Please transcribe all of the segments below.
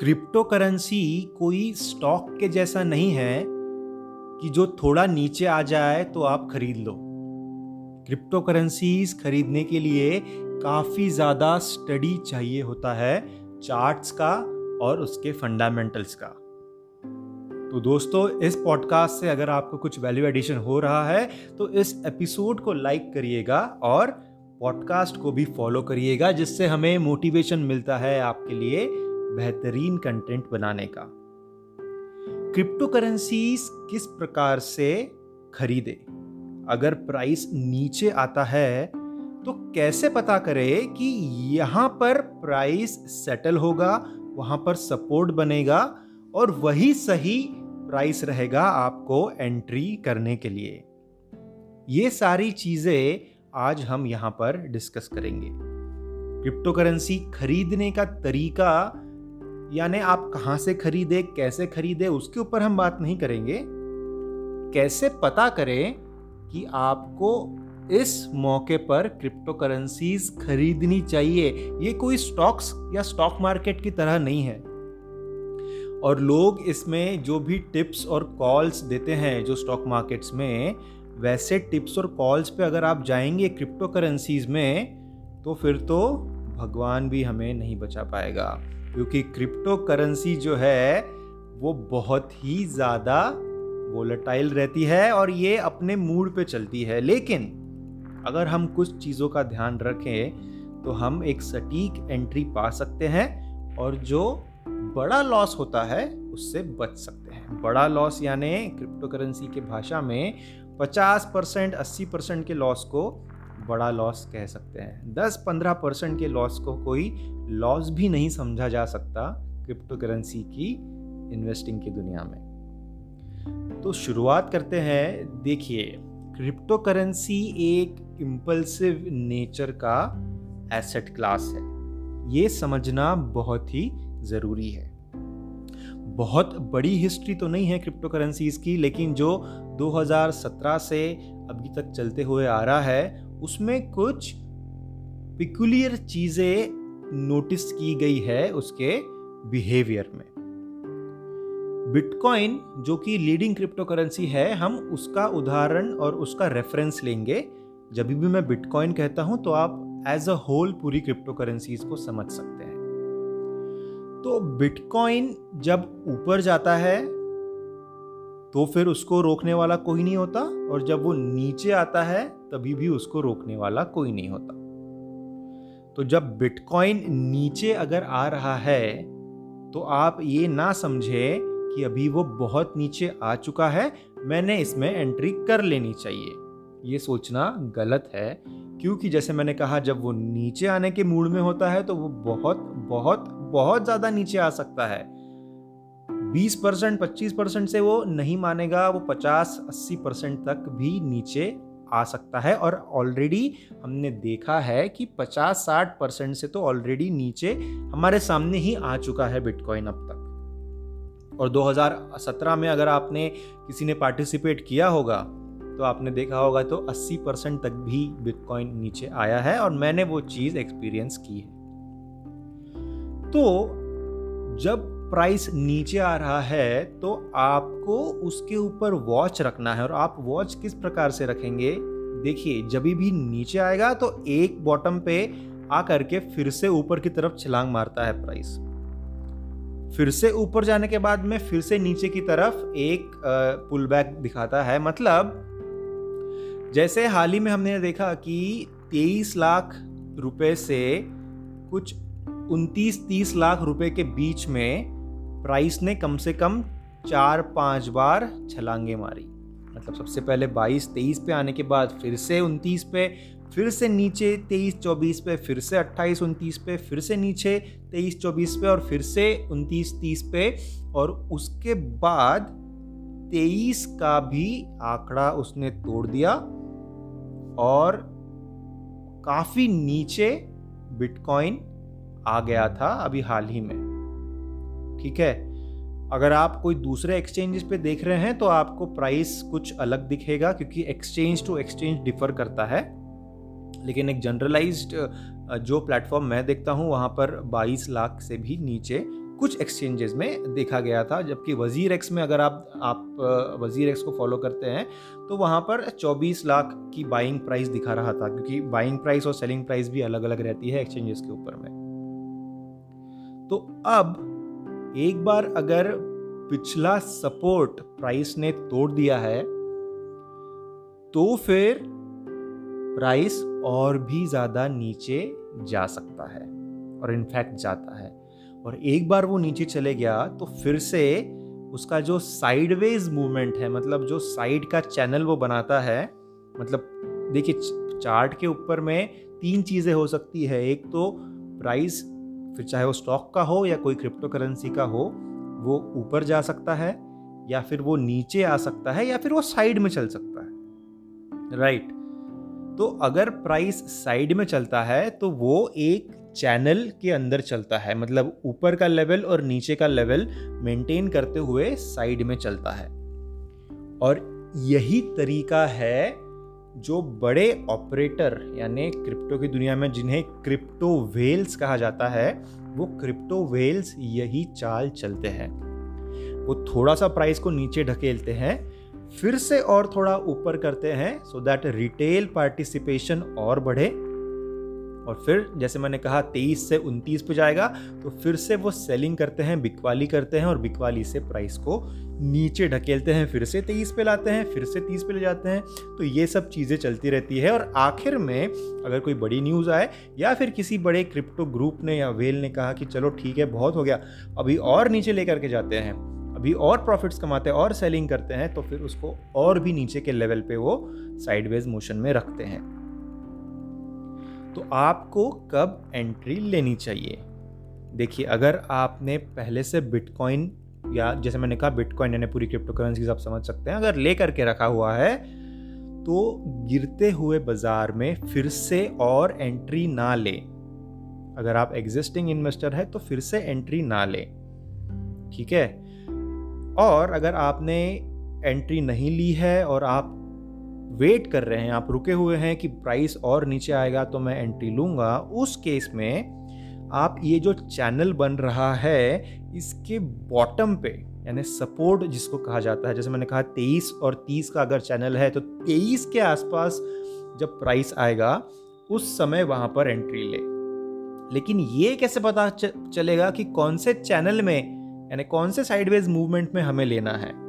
Crypto currency कोई stock के जैसा नहीं है कि जो थोड़ा नीचे आ जाए तो आप खरीद लो। क्रिप्टो करेंसीज खरीदने के लिए काफ़ी ज़्यादा स्टडी चाहिए होता है चार्ट्स का और उसके फंडामेंटल्स का। तो दोस्तों, इस पॉडकास्ट से अगर आपको कुछ वैल्यू एडिशन हो रहा है तो इस एपिसोड को लाइक करिएगा और पॉडकास्ट को भी फॉलो करिएगा, जिससे हमें मोटिवेशन मिलता है आपके लिए बेहतरीन कंटेंट बनाने का। क्रिप्टो करेंसीज किस प्रकार से खरीदे? अगर प्राइस नीचे आता है तो कैसे पता करें कि यहाँ पर प्राइस सेटल होगा, वहाँ पर सपोर्ट बनेगा और वही सही प्राइस रहेगा आपको एंट्री करने के लिए? ये सारी चीज़ें आज हम यहाँ पर डिस्कस करेंगे। क्रिप्टो करेंसी खरीदने का तरीका यानी आप कहाँ से खरीदे, कैसे खरीदे, उसके ऊपर हम बात नहीं करेंगे। कैसे पता करें कि आपको इस मौके पर क्रिप्टो करेंसीज खरीदनी चाहिए? ये कोई स्टॉक्स या स्टॉक मार्केट की तरह नहीं है। और लोग इसमें जो भी टिप्स और कॉल्स देते हैं जो स्टॉक मार्केट्स में, वैसे टिप्स और कॉल्स पे अगर आप जाएँगे क्रिप्टो करेंसीज में तो फिर तो भगवान भी हमें नहीं बचा पाएगा। क्योंकि क्रिप्टो करेंसी जो है, वो बहुत ही ज़्यादा वोलेटाइल रहती है और ये अपने मूड पे चलती है। लेकिन अगर हम कुछ चीज़ों का ध्यान रखें तो हम एक सटीक एंट्री पा सकते हैं और जो बड़ा लॉस होता है, उससे बच सकते हैं। बड़ा लॉस यानी क्रिप्टो करेंसी के भाषा में 50 परसेंट, अस्सी परसेंट के लॉस को बड़ा लॉस कह सकते हैं। 10-15 परसेंट के लॉस को कोई लॉस भी नहीं समझा जा सकता क्रिप्टो करेंसी की इन्वेस्टिंग की दुनिया में। तो शुरुआत करते हैं। देखिए क्रिप्टो करेंसी एक इम्पल्सिव नेचर का एसेट क्लास है। ये समझना बहुत ही ज़रूरी है। बहुत बड़ी हिस्ट्री तो नहीं है क्रिप्टो करेंसीज की, लेकिन जो 2017 से अभी तक चलते हुए आ रहा है उसमें कुछ पिकुलियर चीज़ें नोटिस की गई है उसके बिहेवियर में। बिटकॉइन जो कि लीडिंग क्रिप्टो करेंसी है, हम उसका उदाहरण और उसका रेफरेंस लेंगे। जब भी मैं बिटकॉइन कहता हूँ तो आप एज अ होल पूरी क्रिप्टो करेंसीज को समझ सकते हैं। तो बिटकॉइन जब ऊपर जाता है तो फिर उसको रोकने वाला कोई नहीं होता और जब वो नीचे आता है, तभी भी उसको रोकने वाला कोई नहीं होता। तो जब बिटकॉइन नीचे अगर आ रहा है तो आप ये ना समझे कि अभी वो बहुत नीचे आ चुका है, मैंने इसमें एंट्री कर लेनी चाहिए। ये सोचना गलत है, क्योंकि जैसे मैंने कहा, जब वो नीचे आने के मूड में होता है तो वो बहुत बहुत बहुत ज़्यादा नीचे आ सकता है। 20 परसेंट, पच्चीस परसेंट से वो नहीं मानेगा, वो 50-80 परसेंट तक भी नीचे आ सकता है। और ऑलरेडी हमने देखा है कि 50-60 परसेंट से तो ऑलरेडी नीचे हमारे सामने ही आ चुका है बिटकॉइन अब तक। और 2017 में अगर आपने किसी ने पार्टिसिपेट किया होगा तो आपने देखा होगा तो 80 परसेंट तक भी बिटकॉइन नीचे आया है और मैंने वो चीज़ एक्सपीरियंस की है। तो जब प्राइस नीचे आ रहा है तो आपको उसके ऊपर वॉच रखना है। और आप वॉच किस प्रकार से रखेंगे? देखिए, जब भी नीचे आएगा तो एक बॉटम पे आ करके फिर से ऊपर की तरफ़ छलांग मारता है प्राइस फिर से ऊपर जाने के बाद में फिर से नीचे की तरफ़ एक पुल बैक दिखाता है। मतलब जैसे हाल ही में हमने देखा कि 23 लाख रुपए से कुछ 29-30 लाख रुपए के बीच में प्राइस ने कम से कम चार पाँच बार छलांगे मारी। मतलब सबसे पहले 22-23 पे आने के बाद फिर से 29 पे, फिर से नीचे 23-24 पे, फिर से 28-29 पे, फिर से नीचे 23-24 पे और फिर से 29-30 पे और उसके बाद 23 का भी आंकड़ा उसने तोड़ दिया और काफ़ी नीचे बिटकॉइन आ गया था अभी हाल ही में। ठीक है? अगर आप कोई दूसरे एक्सचेंजेस पे देख रहे हैं तो आपको प्राइस कुछ अलग दिखेगा, क्योंकि एक्सचेंज टू एक्सचेंज डिफर करता है। लेकिन एक जनरलाइज्ड जो प्लेटफॉर्म मैं देखता हूँ, वहाँ पर 22 लाख से भी नीचे कुछ एक्सचेंजेस में देखा गया था। जबकि वज़ीर एक्स में अगर आप आप वज़ीर एक्स को फॉलो करते हैं तो वहाँ पर 24 लाख की बाइंग प्राइस दिखा रहा था, क्योंकि बाइंग प्राइस और सेलिंग प्राइस भी अलग अलग रहती है एक्सचेंजेस के ऊपर में। तो अब एक बार अगर पिछला सपोर्ट प्राइस ने तोड़ दिया है तो फिर प्राइस और भी ज़्यादा नीचे जा सकता है और इनफैक्ट जाता है। और एक बार वो नीचे चले गया तो फिर से उसका जो साइडवेज मूवमेंट है मतलब जो साइड का चैनल वो बनाता है मतलब देखिए चार्ट के ऊपर में तीन चीज़ें हो सकती है। एक तो प्राइस फिर चाहे वो स्टॉक का हो या कोई क्रिप्टो करेंसी का हो, वो ऊपर जा सकता है या फिर वो नीचे आ सकता है या फिर वो साइड में चल सकता है। राइट तो अगर प्राइस साइड में चलता है तो वो एक चैनल के अंदर चलता है मतलब ऊपर का लेवल और नीचे का लेवल मेंटेन करते हुए साइड में चलता है। और यही तरीका है जो बड़े ऑपरेटर यानी क्रिप्टो की दुनिया में जिन्हें क्रिप्टो वेल्स कहा जाता है, वो क्रिप्टो वेल्स यही चाल चलते हैं। वो थोड़ा सा प्राइस को नीचे ढकेलते हैं, फिर से और थोड़ा ऊपर करते हैं सो दैट रिटेल पार्टिसिपेशन और बढ़े। और फिर जैसे मैंने कहा तेईस से उनतीस पे जाएगा तो फिर से वो सेलिंग करते हैं, बिकवाली करते हैं और बिकवाली से प्राइस को नीचे ढकेलते हैं, फिर से तेईस पे लाते हैं, फिर से तीस पे ले जाते हैं। तो ये सब चीज़ें चलती रहती है और आखिर में अगर कोई बड़ी न्यूज़ आए या फिर किसी बड़े क्रिप्टो ग्रुप ने या वेल ने कहा कि चलो ठीक है, बहुत हो गया, अभी और नीचे ले करके जाते हैं, अभी और प्रॉफिट्स कमाते हैं, और सेलिंग करते हैं तो फिर उसको और भी नीचे के लेवल पे वो साइडवेज मोशन में रखते हैं। तो आपको कब एंट्री लेनी चाहिए? देखिए, अगर आपने पहले से बिटकॉइन या जैसे मैंने कहा बिटकॉइन यानी पूरी क्रिप्टो करेंसी आप समझ सकते हैं, अगर ले करके रखा हुआ है तो गिरते हुए बाज़ार में फिर से और एंट्री ना ले। अगर आप एग्जिस्टिंग इन्वेस्टर है तो फिर से एंट्री ना ले। ठीक है? और अगर आपने एंट्री नहीं ली है और आप वेट कर रहे हैं, आप रुके हुए हैं कि प्राइस और नीचे आएगा तो मैं एंट्री लूँगा। उस केस में आप ये जो चैनल बन रहा है, इसके बॉटम पे, यानी सपोर्ट जिसको कहा जाता है, जैसे मैंने कहा तेईस और तीस का अगर चैनल है तो तेईस के आसपास जब प्राइस आएगा, उस समय वहाँ पर एंट्री ले। लेकिन ये कैसे पता चलेगा कि कौन से चैनल में, यानी कौन से साइडवेज मूवमेंट में हमें लेना है?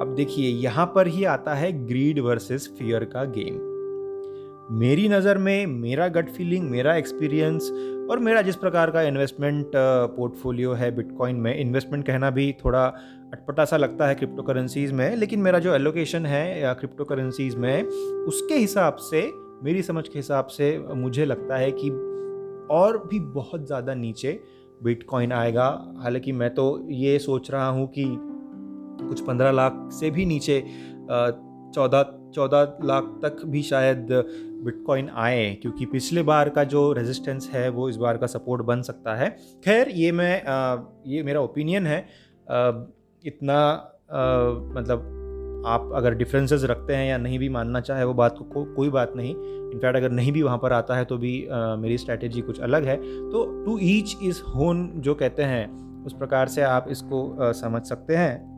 अब देखिए, यहाँ पर ही आता है ग्रीड वर्सेस फियर का गेम मेरी नज़र में मेरा गट फीलिंग मेरा एक्सपीरियंस और मेरा जिस प्रकार का इन्वेस्टमेंट पोर्टफोलियो है बिटकॉइन में इन्वेस्टमेंट कहना भी थोड़ा अटपटा सा लगता है क्रिप्टो करेंसीज में, लेकिन मेरा जो एलोकेशन है क्रिप्टो करेंसीज में, उसके हिसाब से, मेरी समझ के हिसाब से मुझे लगता है कि और भी बहुत ज़्यादा नीचे बिटकॉइन आएगा। हालाँकि मैं तो ये सोच रहा हूँ कि कुछ पंद्रह लाख से भी नीचे चौदह चौदह लाख तक भी शायद बिटकॉइन आए क्योंकि पिछले बार का जो रेजिस्टेंस है वो इस बार का सपोर्ट बन सकता है। खैर ये मैं ये मेरा ओपिनियन है। इतना मतलब आप अगर डिफरेंसेस रखते हैं या नहीं भी मानना चाहे वो बात को, को कोई बात नहीं। इनफैक्ट अगर नहीं भी वहाँ पर आता है तो भी आ, मेरी स्ट्रैटेजी कुछ अलग है। तो टू ईच इज़ होन जो कहते हैं उस प्रकार से आप इसको आ, समझ सकते हैं।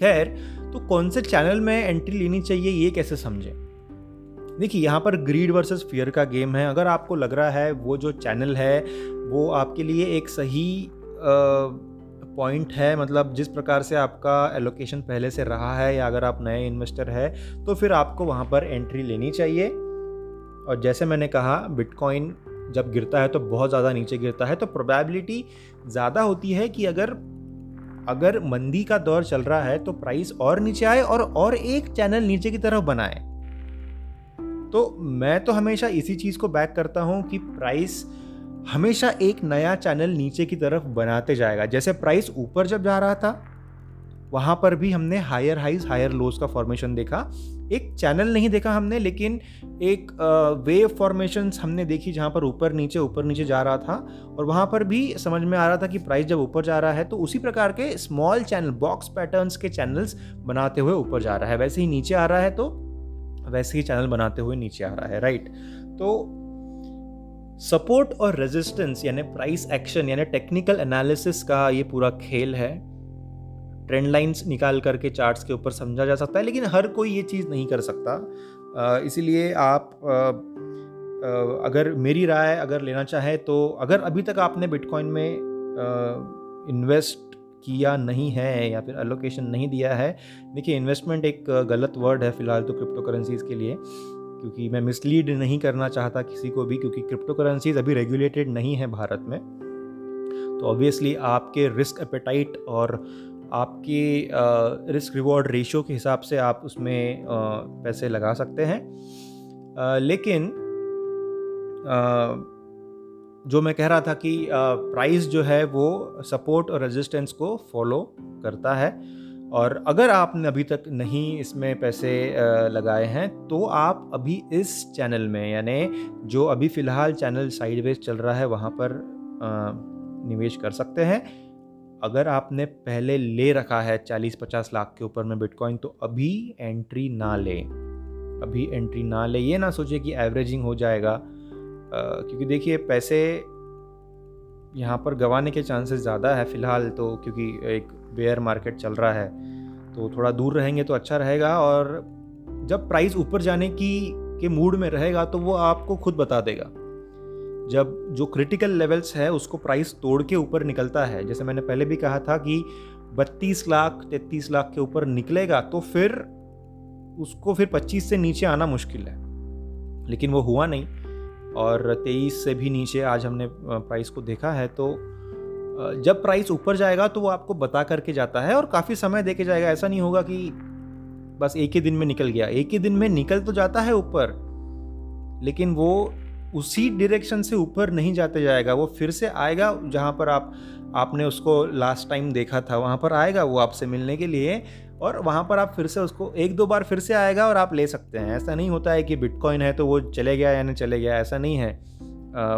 खैर तो कौन से चैनल में एंट्री लेनी चाहिए, ये कैसे समझें? देखिए, यहाँ पर ग्रीड वर्सेस फियर का गेम है। अगर आपको लग रहा है वो जो चैनल है, वो आपके लिए एक सही पॉइंट है मतलब जिस प्रकार से आपका एलोकेशन पहले से रहा है या अगर आप नए इन्वेस्टर है तो फिर आपको वहाँ पर एंट्री लेनी चाहिए। और जैसे मैंने कहा बिटकॉइन जब गिरता है तो बहुत ज़्यादा नीचे गिरता है तो प्रोबेबिलिटी ज़्यादा होती है कि अगर अगर मंदी का दौर चल रहा है तो प्राइस और नीचे आए और और एक चैनल नीचे की तरफ़ बनाए। तो मैं तो हमेशा इसी चीज़ को बैक करता हूँ कि प्राइस हमेशा एक नया चैनल नीचे की तरफ़ बनाते जाएगा। जैसे प्राइस ऊपर जब जा रहा था, वहाँ पर भी हमने हायर हाइज हायर लोज का फॉर्मेशन देखा। एक चैनल नहीं देखा हमने, लेकिन एक वेव फॉर्मेशन हमने देखी जहाँ पर ऊपर नीचे ऊपर नीचे जा रहा था और वहाँ पर भी समझ में आ रहा था कि प्राइस जब ऊपर जा रहा है तो उसी प्रकार के स्मॉल चैनल बॉक्स पैटर्न्स के चैनल्स बनाते हुए ऊपर जा रहा है। वैसे ही नीचे आ रहा है तो वैसे ही चैनल बनाते हुए नीचे आ रहा है राइट तो सपोर्ट और रेजिस्टेंस यानी प्राइस एक्शन यानी टेक्निकल एनालिसिस का ये पूरा खेल है। ट्रेंड लाइंस निकाल करके चार्ट्स के ऊपर समझा जा सकता है, लेकिन हर कोई ये चीज़ नहीं कर सकता। इसीलिए आप अगर मेरी राय अगर लेना चाहे तो अगर अभी तक आपने बिटकॉइन में इन्वेस्ट किया नहीं है या फिर अलोकेशन नहीं दिया है, देखिए इन्वेस्टमेंट एक गलत वर्ड है फ़िलहाल तो क्रिप्टो करेंसीज़ के लिए, क्योंकि मैं मिसलीड नहीं करना चाहता किसी को भी, क्योंकि क्रिप्टो करेंसीज अभी रेगुलेटेड नहीं है भारत में। तो ऑब्वियसली आपके रिस्क एपेटाइट और आपके रिस्क रिवॉर्ड रेशियो के हिसाब से आप उसमें पैसे लगा सकते हैं। लेकिन जो मैं कह रहा था कि प्राइस जो है वो सपोर्ट और रेजिस्टेंस को फॉलो करता है। और अगर आपने अभी तक नहीं इसमें पैसे लगाए हैं तो आप अभी इस चैनल में, यानी जो अभी फ़िलहाल चैनल साइडवेज चल रहा है, वहाँ पर निवेश कर सकते हैं। अगर आपने पहले ले रखा है 40-50 लाख के ऊपर में बिटकॉइन तो अभी एंट्री ना ले। अभी एंट्री ना ले। ये ना सोचे कि एवरेजिंग हो जाएगा। आ, क्योंकि देखिए पैसे यहाँ पर गंवाने के चांसेस ज़्यादा है फ़िलहाल तो क्योंकि एक बेयर मार्केट चल रहा है तो थोड़ा दूर रहेंगे तो अच्छा रहेगा। और जब प्राइस ऊपर जाने की के मूड में रहेगा तो वो आपको खुद बता देगा। जब जो क्रिटिकल लेवल्स है, उसको प्राइस तोड़ के ऊपर निकलता है। जैसे मैंने पहले भी कहा था कि बत्तीस लाख, तैतीस लाख के ऊपर निकलेगा तो फिर उसको फिर पच्चीस से नीचे आना मुश्किल है। लेकिन वो हुआ नहीं और तेईस से भी नीचे आज हमने प्राइस को देखा है तो जब प्राइस ऊपर जाएगा तो वो आपको बता करके जाता है और काफ़ी समय दे के जाएगा। ऐसा नहीं होगा कि बस एक ही दिन में निकल गया। एक ही दिन में निकल तो जाता है ऊपर, लेकिन वो उसी डायरेक्शन से ऊपर नहीं जाते जाएगा वो फिर से आएगा जहाँ पर आप आपने उसको लास्ट टाइम देखा था वहाँ पर आएगा वो आपसे मिलने के लिए और वहाँ पर आप फिर से उसको एक दो बार फिर से आएगा और आप ले सकते हैं। ऐसा नहीं होता है कि बिटकॉइन है तो वो चले गया या नहीं चले गया ऐसा नहीं है।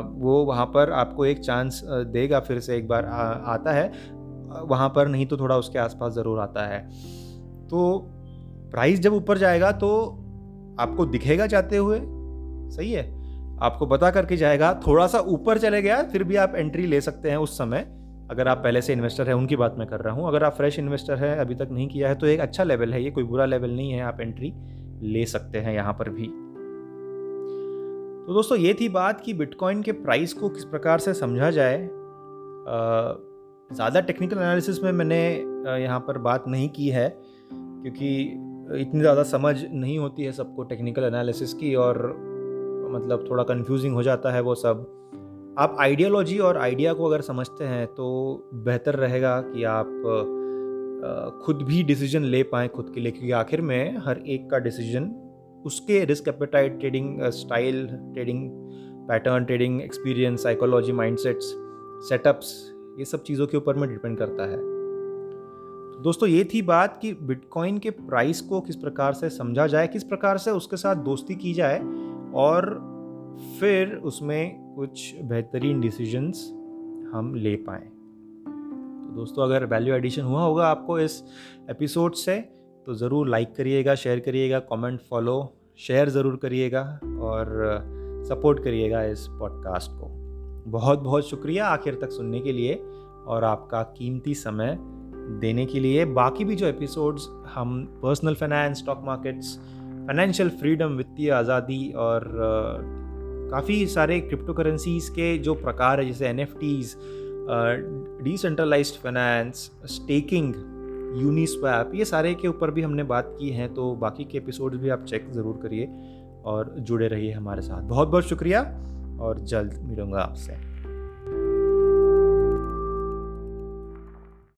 वो वहाँ पर आपको एक चांस देगा फिर से एक बार आ, आता है। वहाँ पर नहीं तो थोड़ा उसके आसपास ज़रूर आता है। तो प्राइस जब ऊपर जाएगा तो आपको दिखेगा जाते हुए सही है? आपको बता करके जाएगा थोड़ा सा ऊपर चले गया, फिर भी आप एंट्री ले सकते हैं उस समय। अगर आप पहले से इन्वेस्टर हैं, उनकी बात मैं कर रहा हूँ। अगर आप फ्रेश इन्वेस्टर हैं, अभी तक नहीं किया है तो एक अच्छा लेवल है, ये कोई बुरा लेवल नहीं है, आप एंट्री ले सकते हैं यहाँ पर भी। तो दोस्तों, ये थी बात कि बिटकॉइन के प्राइस को किस प्रकार से समझा जाए। ज़्यादा टेक्निकल एनालिसिस में मैंने यहाँ पर बात नहीं की है, क्योंकि इतनी ज़्यादा समझ नहीं होती है सबको टेक्निकल एनालिसिस की, और मतलब थोड़ा कंफ्यूजिंग हो जाता है वो सब। आप आइडियोलॉजी और आइडिया को अगर समझते हैं तो बेहतर रहेगा कि आप खुद भी डिसीज़न ले पाएँ खुद के लिए, क्योंकि आखिर में हर एक का डिसीज़न उसके risk appetite trading style trading pattern trading experience psychology mindsets setups ये सब चीज़ों के ऊपर में डिपेंड करता है। दोस्तों, ये थी बात कि बिटकॉइन के प्राइस को किस प्रकार से समझा जाए, किस प्रकार से उसके साथ दोस्ती की जाए और फिर उसमें कुछ बेहतरीन डिसीजंस हम ले पाएँ। तो दोस्तों, अगर वैल्यू एडिशन हुआ होगा आपको इस एपिसोड से तो ज़रूर लाइक करिएगा शेयर करिएगा कमेंट फॉलो शेयर ज़रूर करिएगा और सपोर्ट करिएगा इस पॉडकास्ट को। बहुत बहुत शुक्रिया आखिर तक सुनने के लिए और आपका कीमती समय देने के लिए। बाकी भी जो एपिसोड्स हम personal finance stock markets financial freedom वित्तीय आज़ादी और काफ़ी सारे क्रिप्टो करेंसीज के जो प्रकार है, जैसे N F Ts decentralise finance staking Uniswap ये सारे के ऊपर भी हमने बात की है तो बाकी के एपिसोड भी आप चेक ज़रूर करिए और जुड़े रहिए हमारे साथ। बहुत बहुत शुक्रिया और जल्द मिलूँगा आपसे।